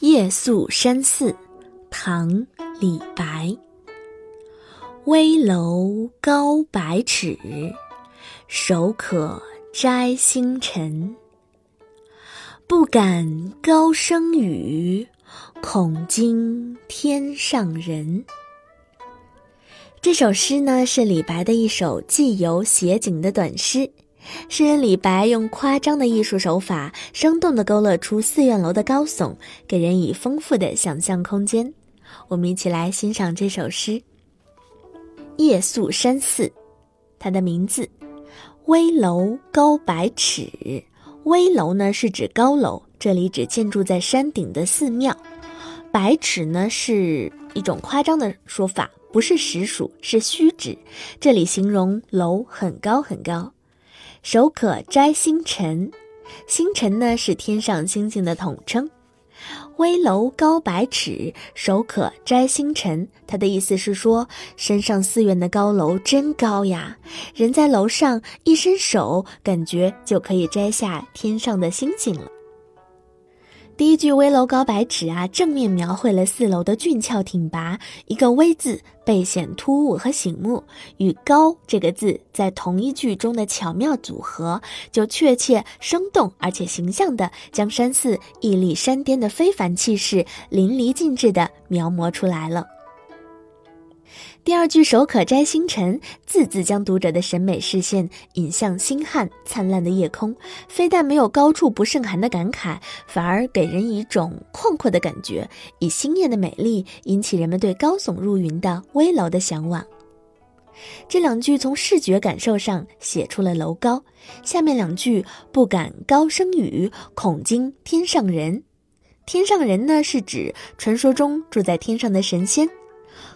夜宿山寺，唐·李白。危楼高百尺，手可摘星辰。不敢高声语，恐惊天上人。这首诗呢，是李白的一首寄游写景的短诗。诗人李白用夸张的艺术手法，生动地勾勒出寺院楼的高耸，给人以丰富的想象空间。我们一起来欣赏这首诗《夜宿山寺》。它的名字：危楼高百尺。危楼呢是指高楼，这里指建筑在山顶的寺庙。百尺呢是一种夸张的说法，不是实数，是虚指。这里形容楼很高很高。手可摘星辰，星辰呢是天上星星的统称。危楼高百尺，手可摘星辰。它的意思是说，山上寺院的高楼真高呀，人在楼上一伸手，感觉就可以摘下天上的星星了。第一句“危楼高百尺”啊，正面描绘了四楼的俊俏挺拔，一个“危”字倍显突兀和醒目，与“高”这个字在同一句中的巧妙组合，就确切、生动而且形象地将山寺屹立山巅的非凡气势淋漓尽致地描摹出来了。第二句“手可摘星辰”，字字将读者的审美视线引向星汉灿烂的夜空，非但没有高处不胜寒的感慨，反而给人一种旷阔的感觉，以星夜的美丽引起人们对高耸入云的危楼的向往。这两句从视觉感受上写出了楼高。下面两句“不敢高声语，恐惊天上人”，天上人呢是指传说中住在天上的神仙。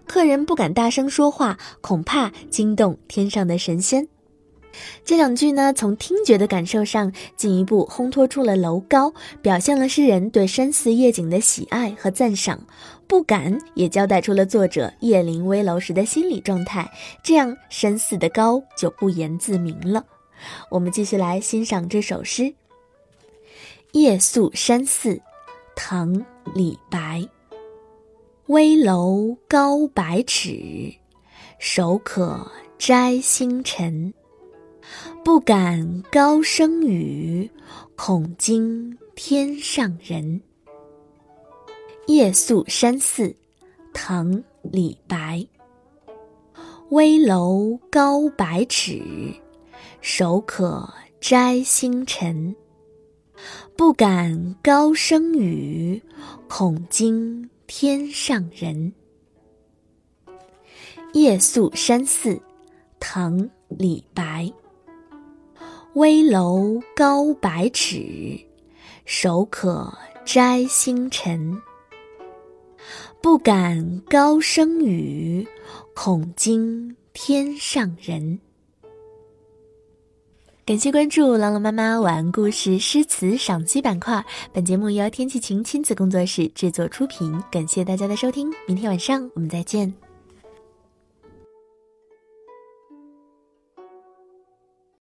客人不敢大声说话，恐怕惊动天上的神仙。这两句呢，从听觉的感受上进一步烘托出了楼高，表现了诗人对山寺夜景的喜爱和赞赏。不敢也交代出了作者夜临危楼时的心理状态。这样，山寺的高就不言自明了。我们继续来欣赏这首诗《夜宿山寺》，唐·李白。危楼高百尺，手可摘星辰。不敢高声语，恐惊天上人。夜宿山寺，唐·李白。危楼高百尺，手可摘星辰。不敢高声语，恐惊。天上人，夜宿山寺，唐·李白。危楼高百尺，手可摘星辰。不敢高声语，恐惊天上人。感谢关注“朗朗妈妈晚安故事诗词赏析”板块。本节目由天气晴亲子工作室制作出品。感谢大家的收听，明天晚上我们再见。